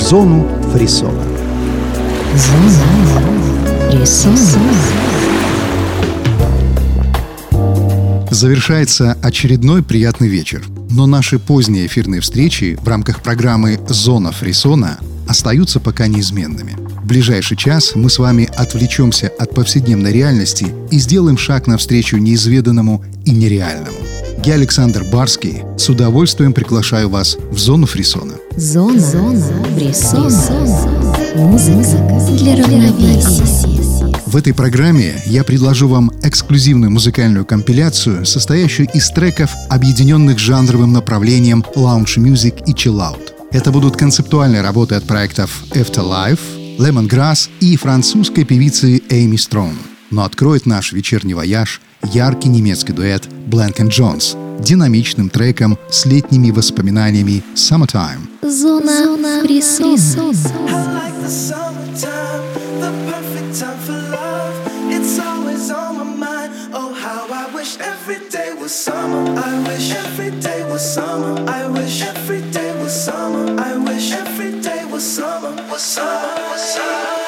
в зону фрисона. Зона фрисона. Завершается очередной приятный вечер. Но наши поздние эфирные встречи в рамках программы «Зона фрисона» остаются пока неизменными. В ближайший час мы с вами отвлечемся от повседневной реальности и сделаем шаг навстречу неизведанному и нереальному. Я, Александр Барский, с удовольствием приглашаю вас в зону фрисона. Зона, Зона фрисона. Музыка для равновесия. В этой программе я предложу вам эксклюзивную музыкальную компиляцию, состоящую из треков, объединенных жанровым направлением lounge music и chill out. Это будут концептуальные работы от проектов Afterlife, Lemongrass и французской певицы Эйми Строн. Но откроет наш вечерний вояж яркий немецкий дуэт Blank Jones динамичным треком с летними воспоминаниями Summertime. Зона, Зона фрисона. I like the summertime, the perfect time for love. It's always on my mind. Oh, how I wish every day was summer. I wish every day was summer. I wish every day was summer. I wish every day was summer. Was summer. Was summer.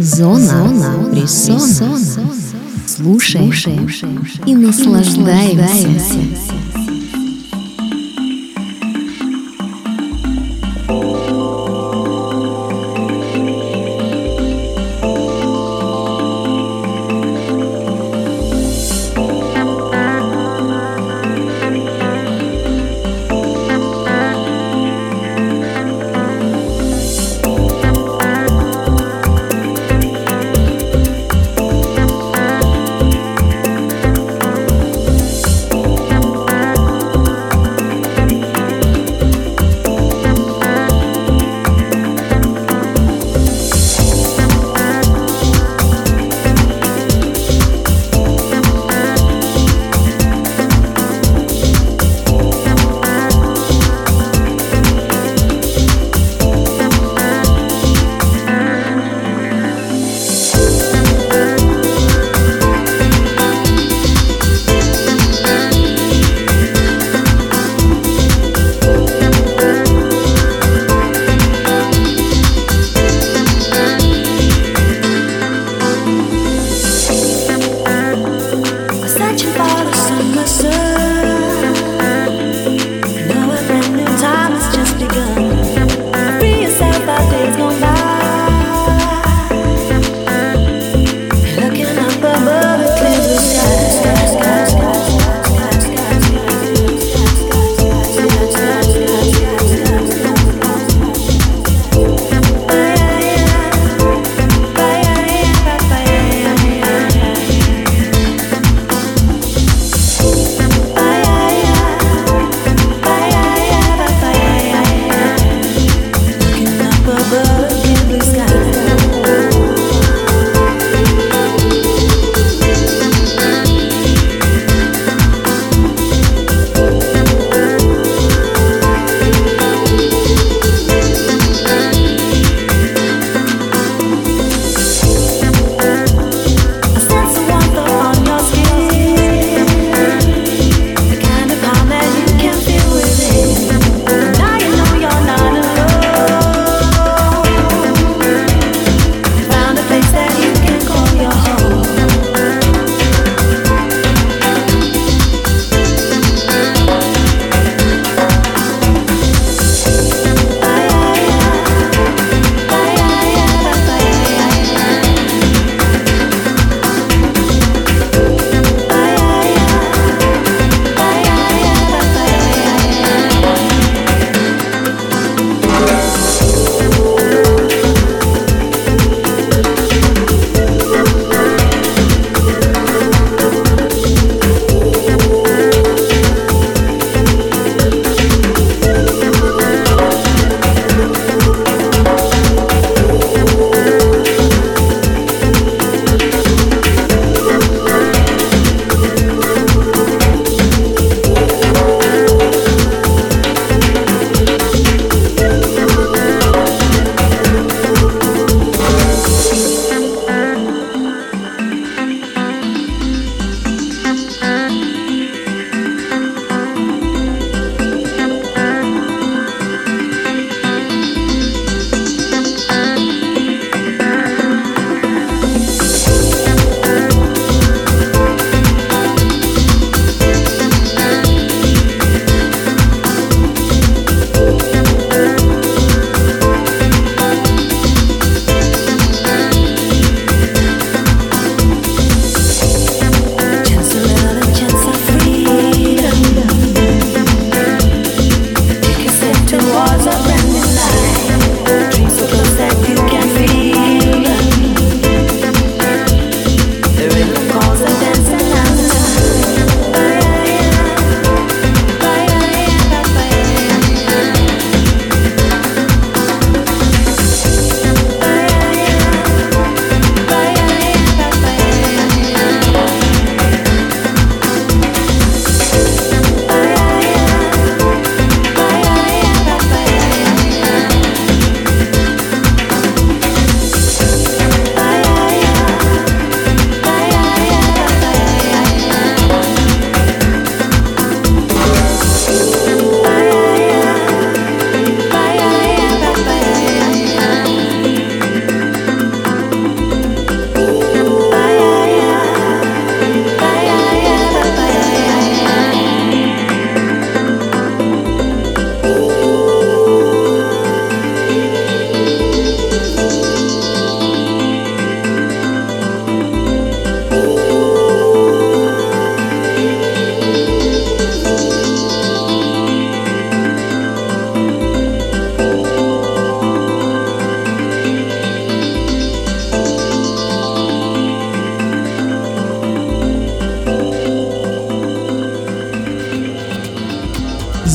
Зона, Зона Рисона. Слушаем, Слушаем и наслаждаемся. И наслаждаемся.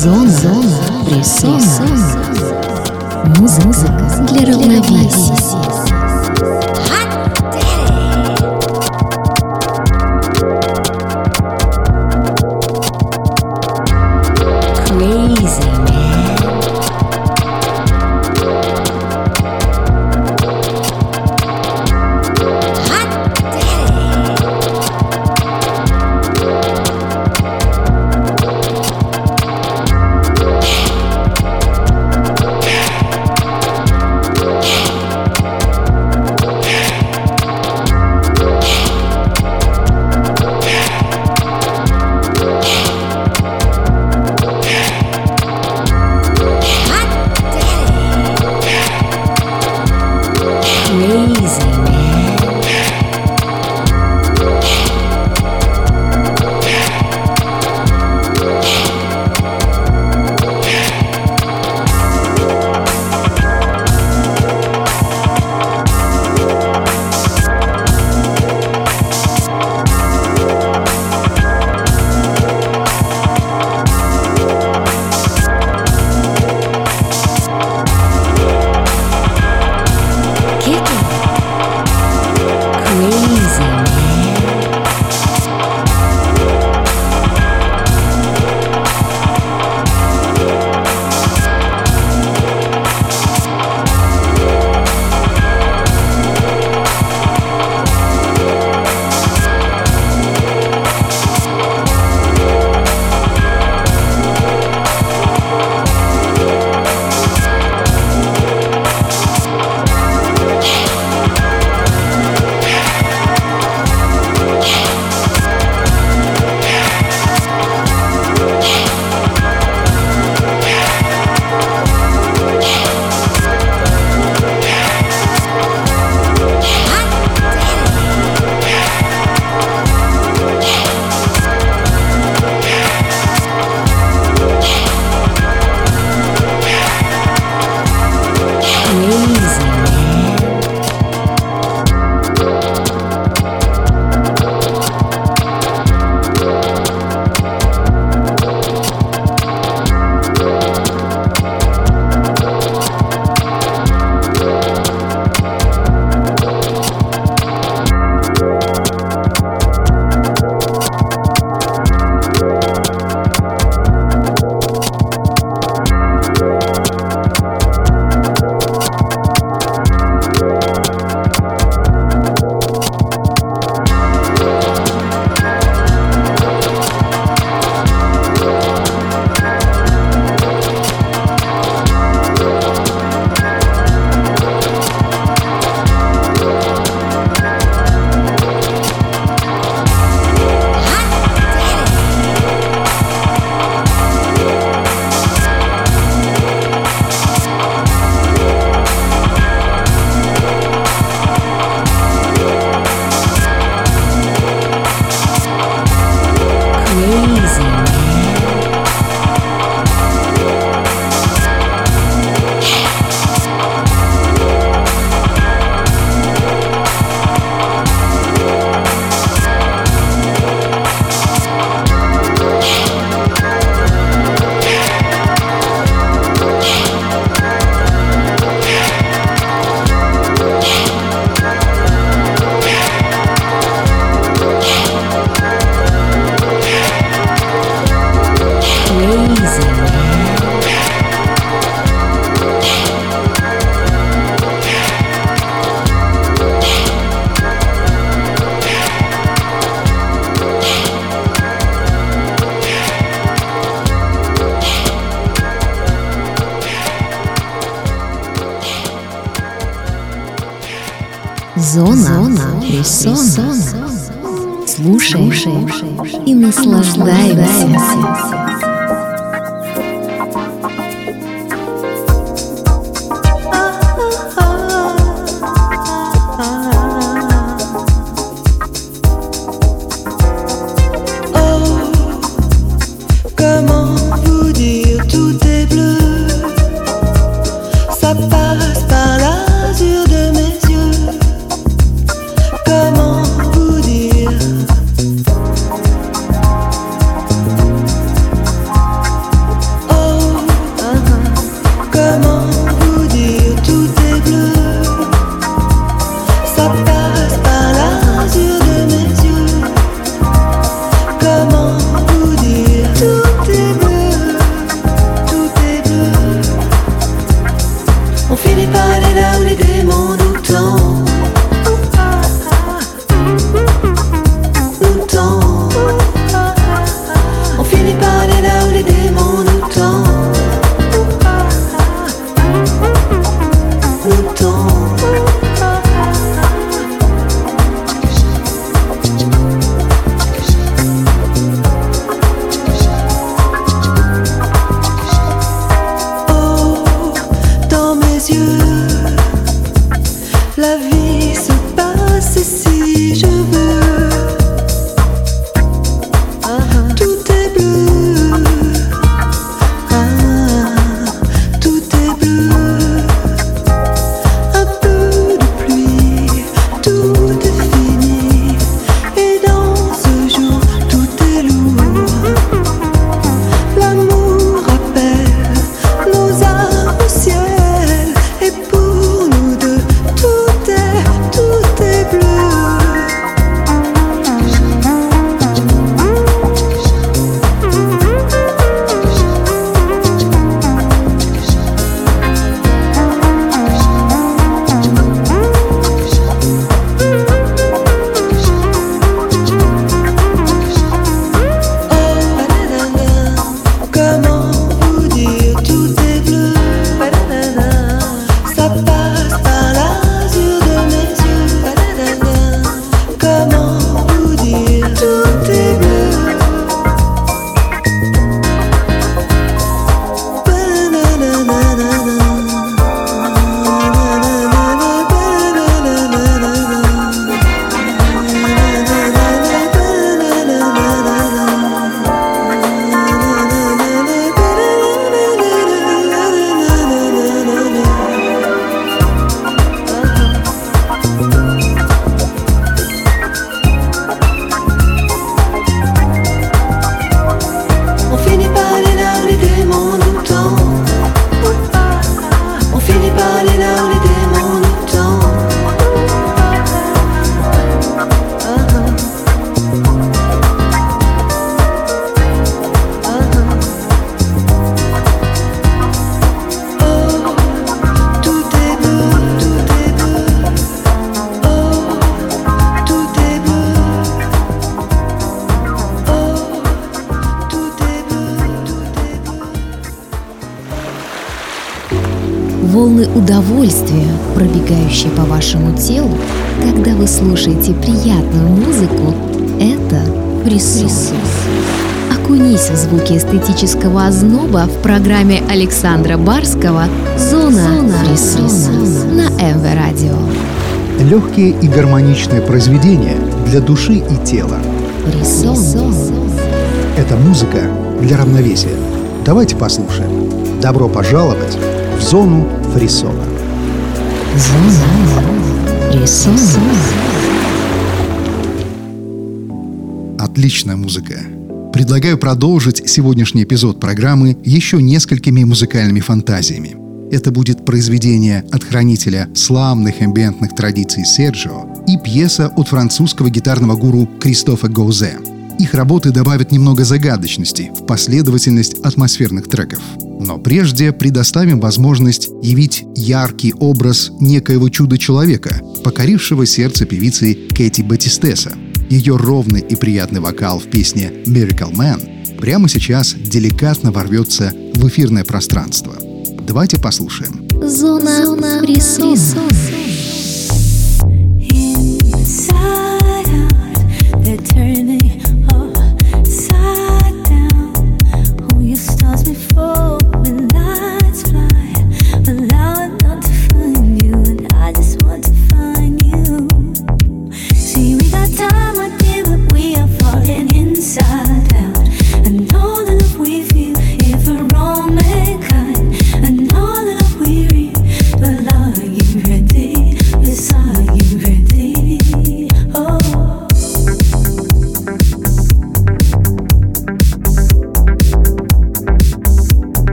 Зона, зона, фрисона. Музыка. Для равновесия. Пробегающее по вашему телу, когда вы слушаете приятную музыку, это присутствие. Окунись в звуки эстетического озноба в программе Александра Барского «Зона, Зона на МВ Радио. Легкие и гармоничные произведения для души и тела. Фрисон. Это музыка для равновесия. Давайте послушаем. Добро пожаловать в зону фрисона. Отличная музыка. Предлагаю продолжить сегодняшний эпизод программы еще несколькими музыкальными фантазиями. Это будет произведение от хранителя славных амбиентных традиций Серджио и пьеса от французского гитарного гуру Кристофа Гоузе. Их работы добавят немного загадочности в последовательность атмосферных треков – но прежде предоставим возможность явить яркий образ некоего чуда-человека, покорившего сердце певицы Кэти Батистеса. Ее ровный и приятный вокал в песне «Miracle Man» прямо сейчас деликатно ворвется в эфирное пространство. Давайте послушаем. Зона, Зона фрисона.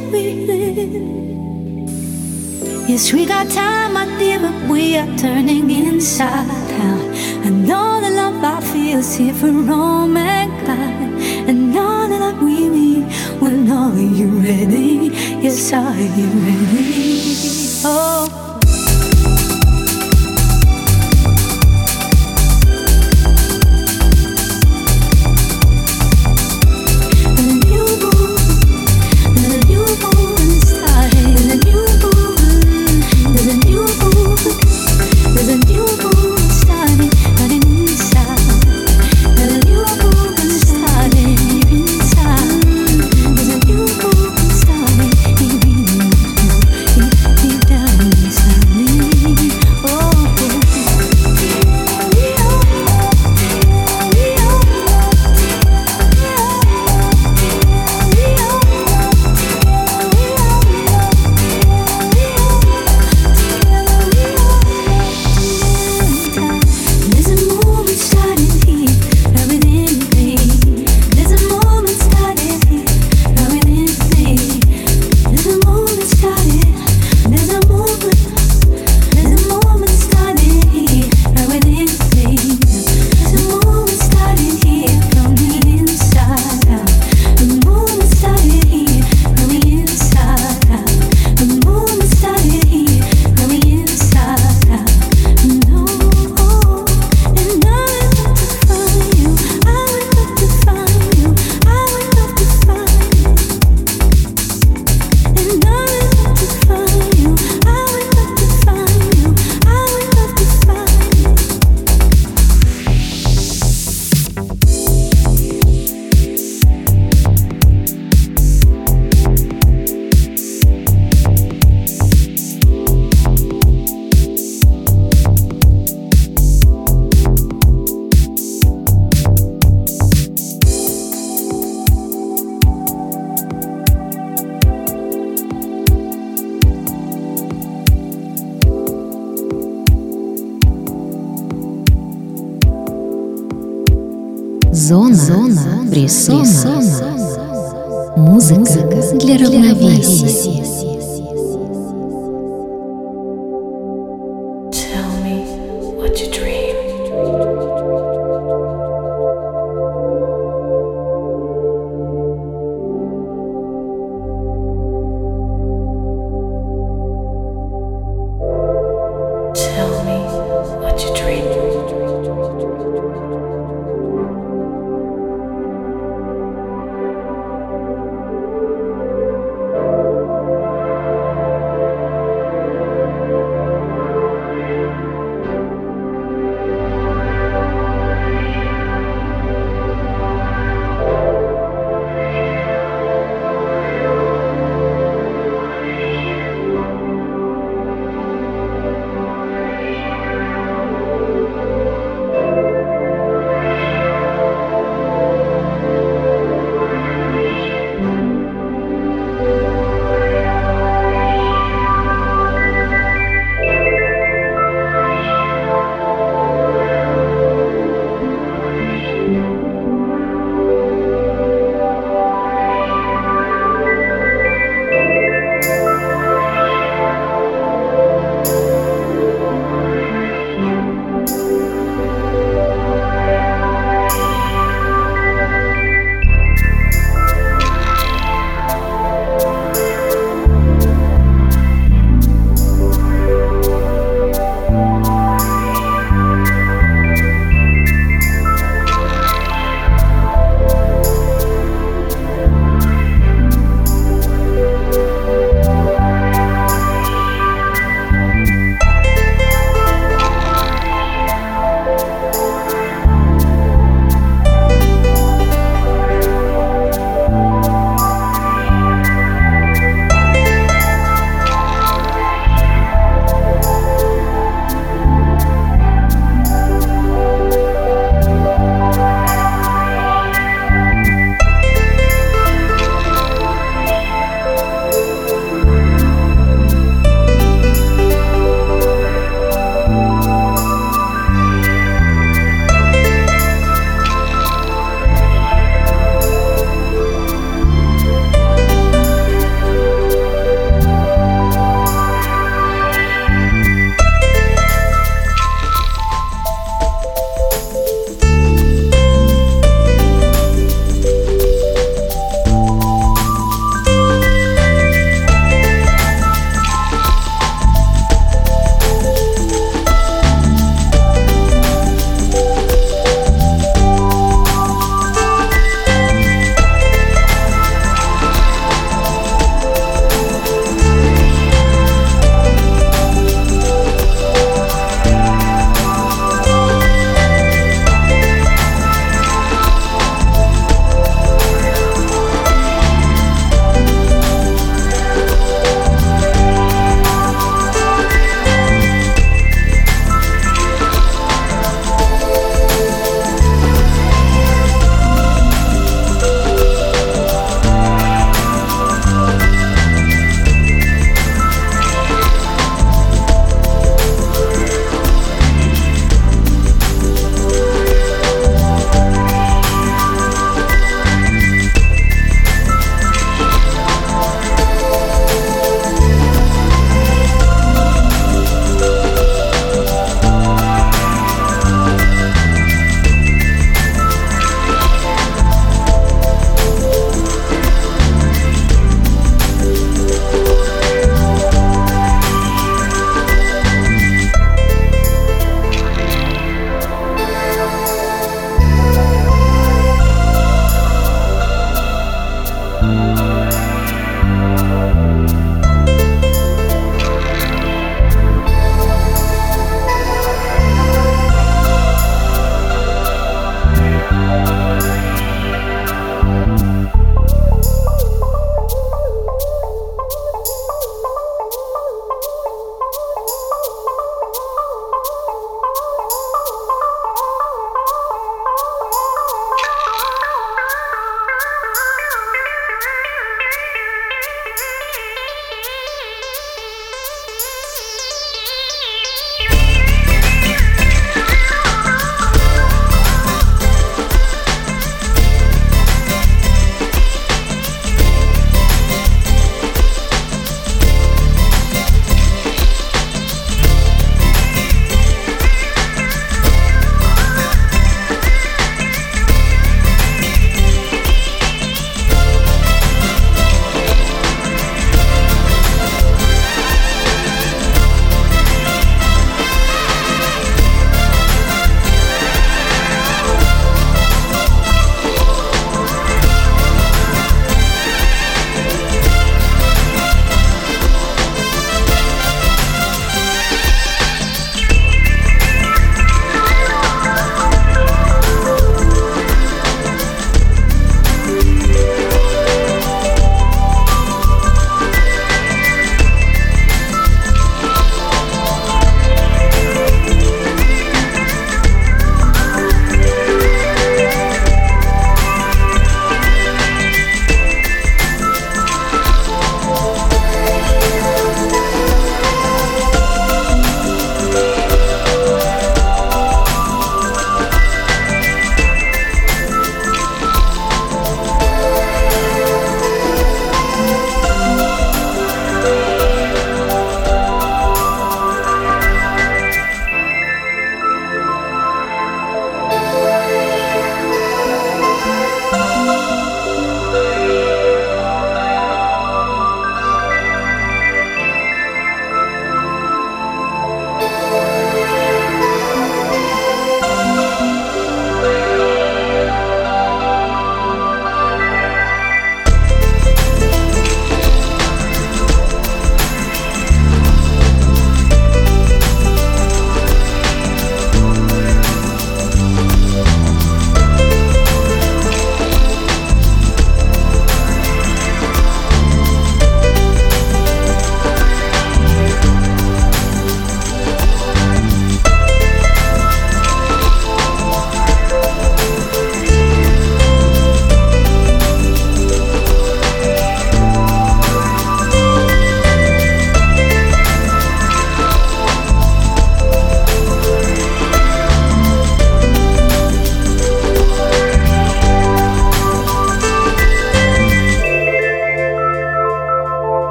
We. Yes, we got time, my dear, but we are turning inside out. And all the love I feel is here for mankind. And all the love we need, well, are you ready? Yes, are you ready? Oh.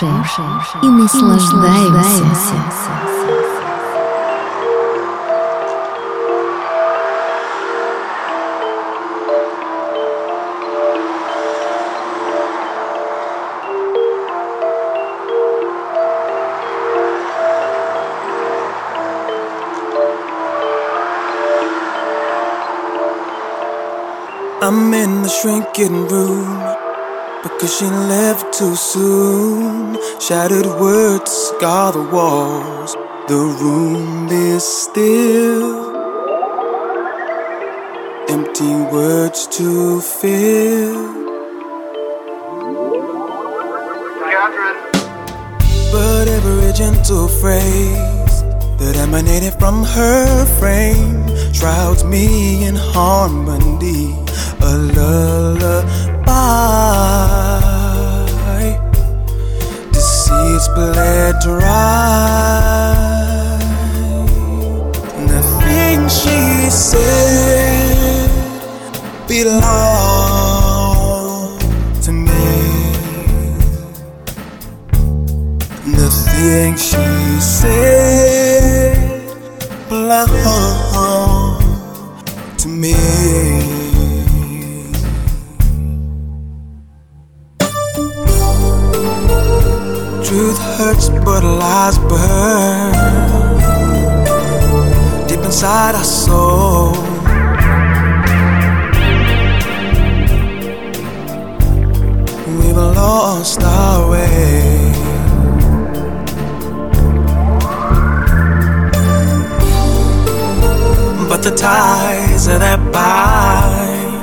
Слушай, и наслаждаемся. I'm in the shrinking room because she left too soon. Shattered words scar the walls. The room is still. Empty words to fill. But every gentle phrase that emanated from her frame shrouds me in harmony a lullaby. Deceit's bled dry. Nothing she said belonged to me. Nothing she said belonged to me. Hurts, but lies burn deep inside our soul. We've lost our way. But the ties that bind,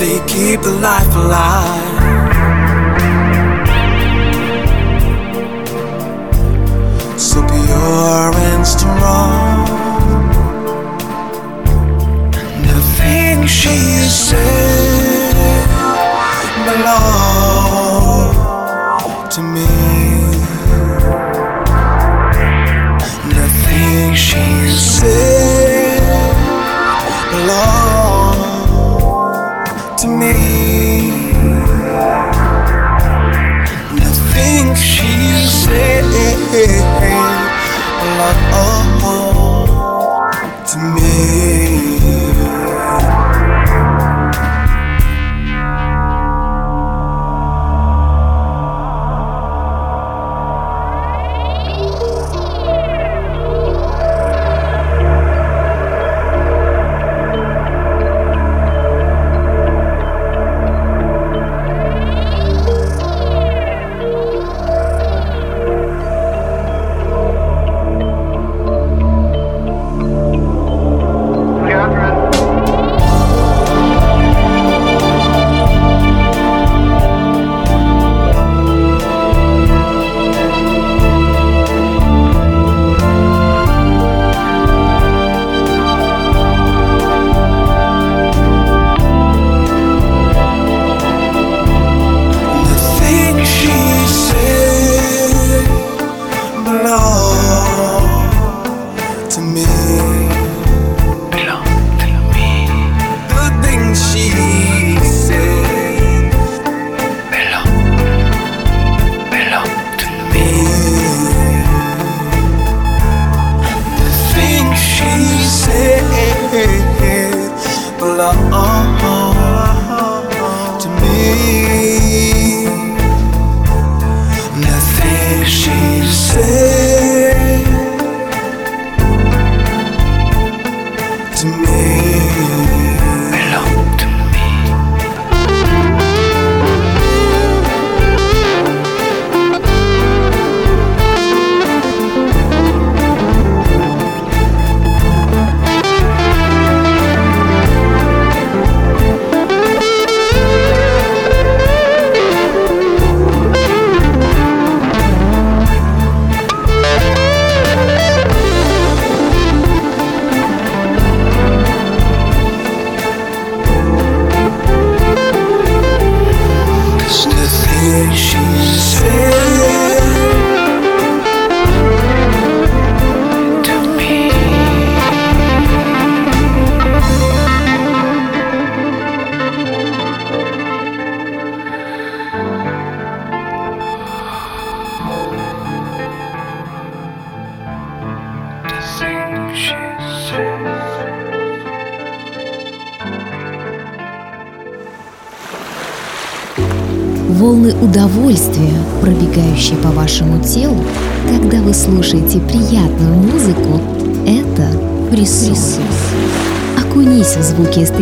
they keep the life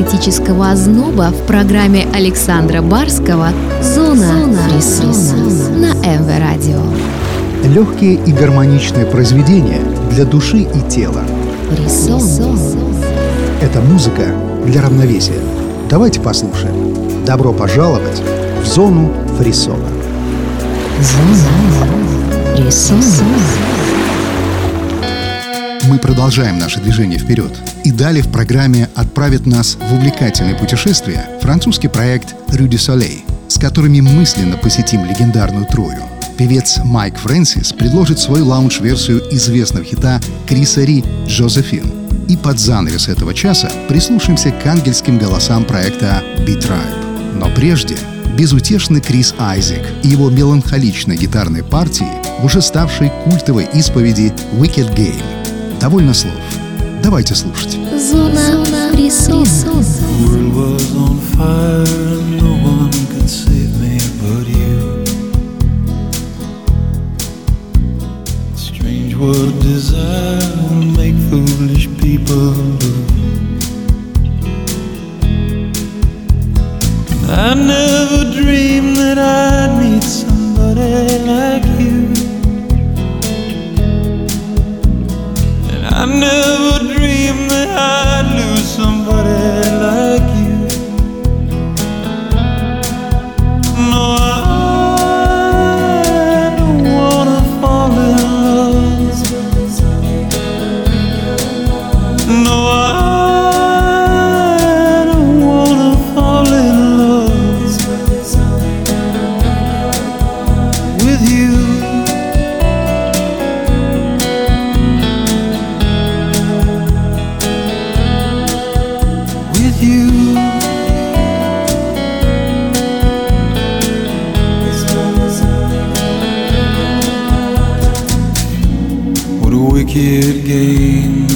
звуки эстетического озноба в программе Александра Барского «Зона, Зона фрисона» на МВ Радио. Легкие и гармоничные произведения для души и тела. Фрисон. Это музыка для равновесия. Давайте послушаем. Добро пожаловать в зону фрисона. Зона фрисона. Мы продолжаем наше движение вперед. И далее в программе отправит нас в увлекательное путешествие французский проект «Рю де Солей», с которыми мысленно посетим легендарную Трою. Певец Майк Фрэнсис предложит свою лаунж-версию известного хита Криса Ри «Джозефин». И под занавес этого часа прислушаемся к ангельским голосам проекта «B-Tribe». Но прежде безутешный Крис Айзек и его меланхоличной гитарной партии в уже ставшей культовой исповеди «Wicked Game». Довольно слов. Давайте слушать. Зона фрисона. world was on fire, no one could save me but you. Strange what desire will make foolish people do. I never dreamed that I'd meet somebody like you. And I never dreamed that I'd lose somebody like wicked game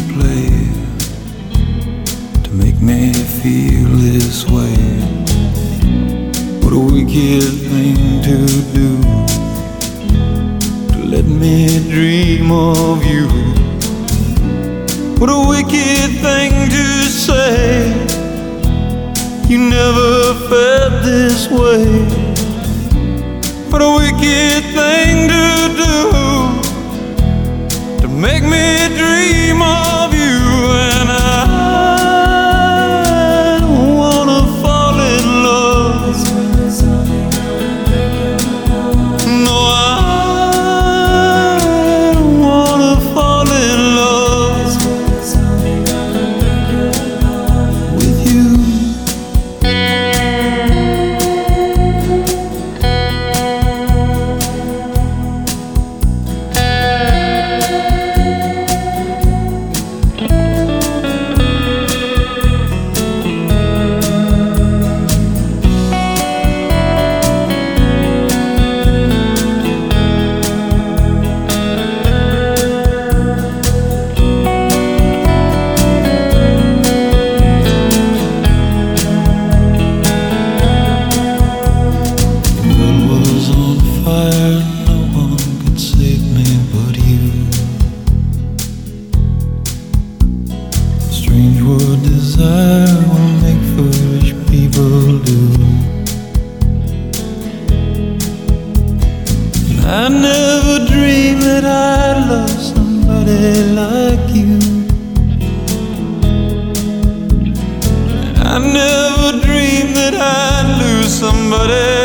I never dreamed that I'd lose somebody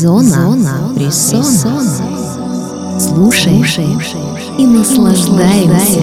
Зона, Зона фрисона. Слушай, Слушай и наслаждаемся.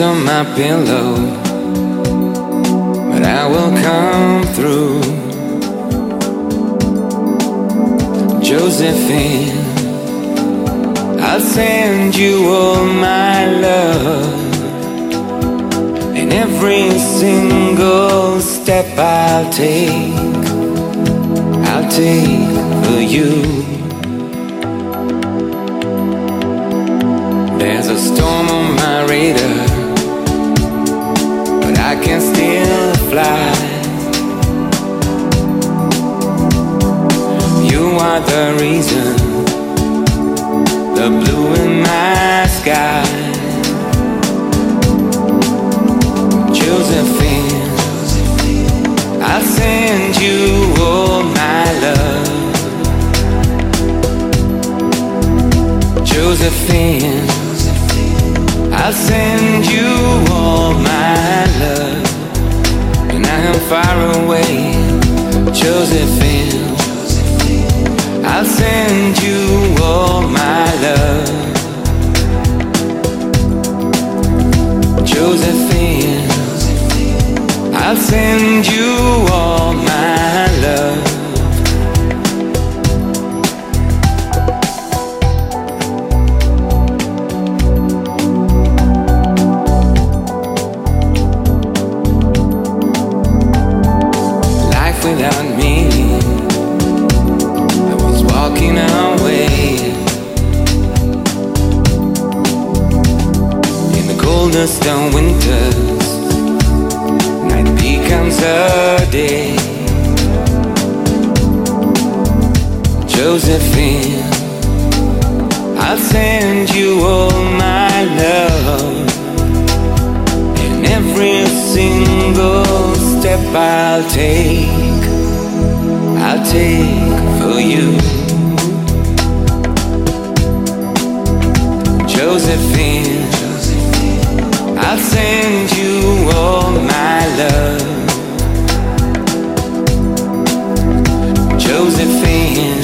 On my pillow, but I will come through. Josephine, I'll send you all my love, and every single step I'll take, I'll take for you. There's a storm on my radar fly. You are the reason, the blue in my sky. Josephine, I'll send you all my love. Josephine, I'll send you all my far away, Josephine. I'll send you all my love. Josephine, I'll send you all my love. Coldest winters, night becomes a day. Josephine, I'll send you all my love. And every single step I'll take, I'll take for you. Josephine send you all my love. Josephine,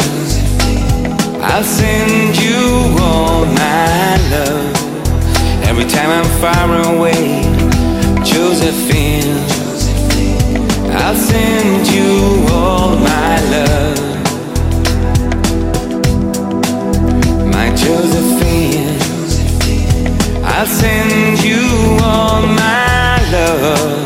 I'll send you all my love. Every time I'm far away, Josephine, I'll send you all my love. My Josephine. I'll send you all my love.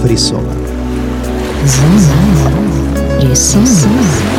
Frissola. Frissola.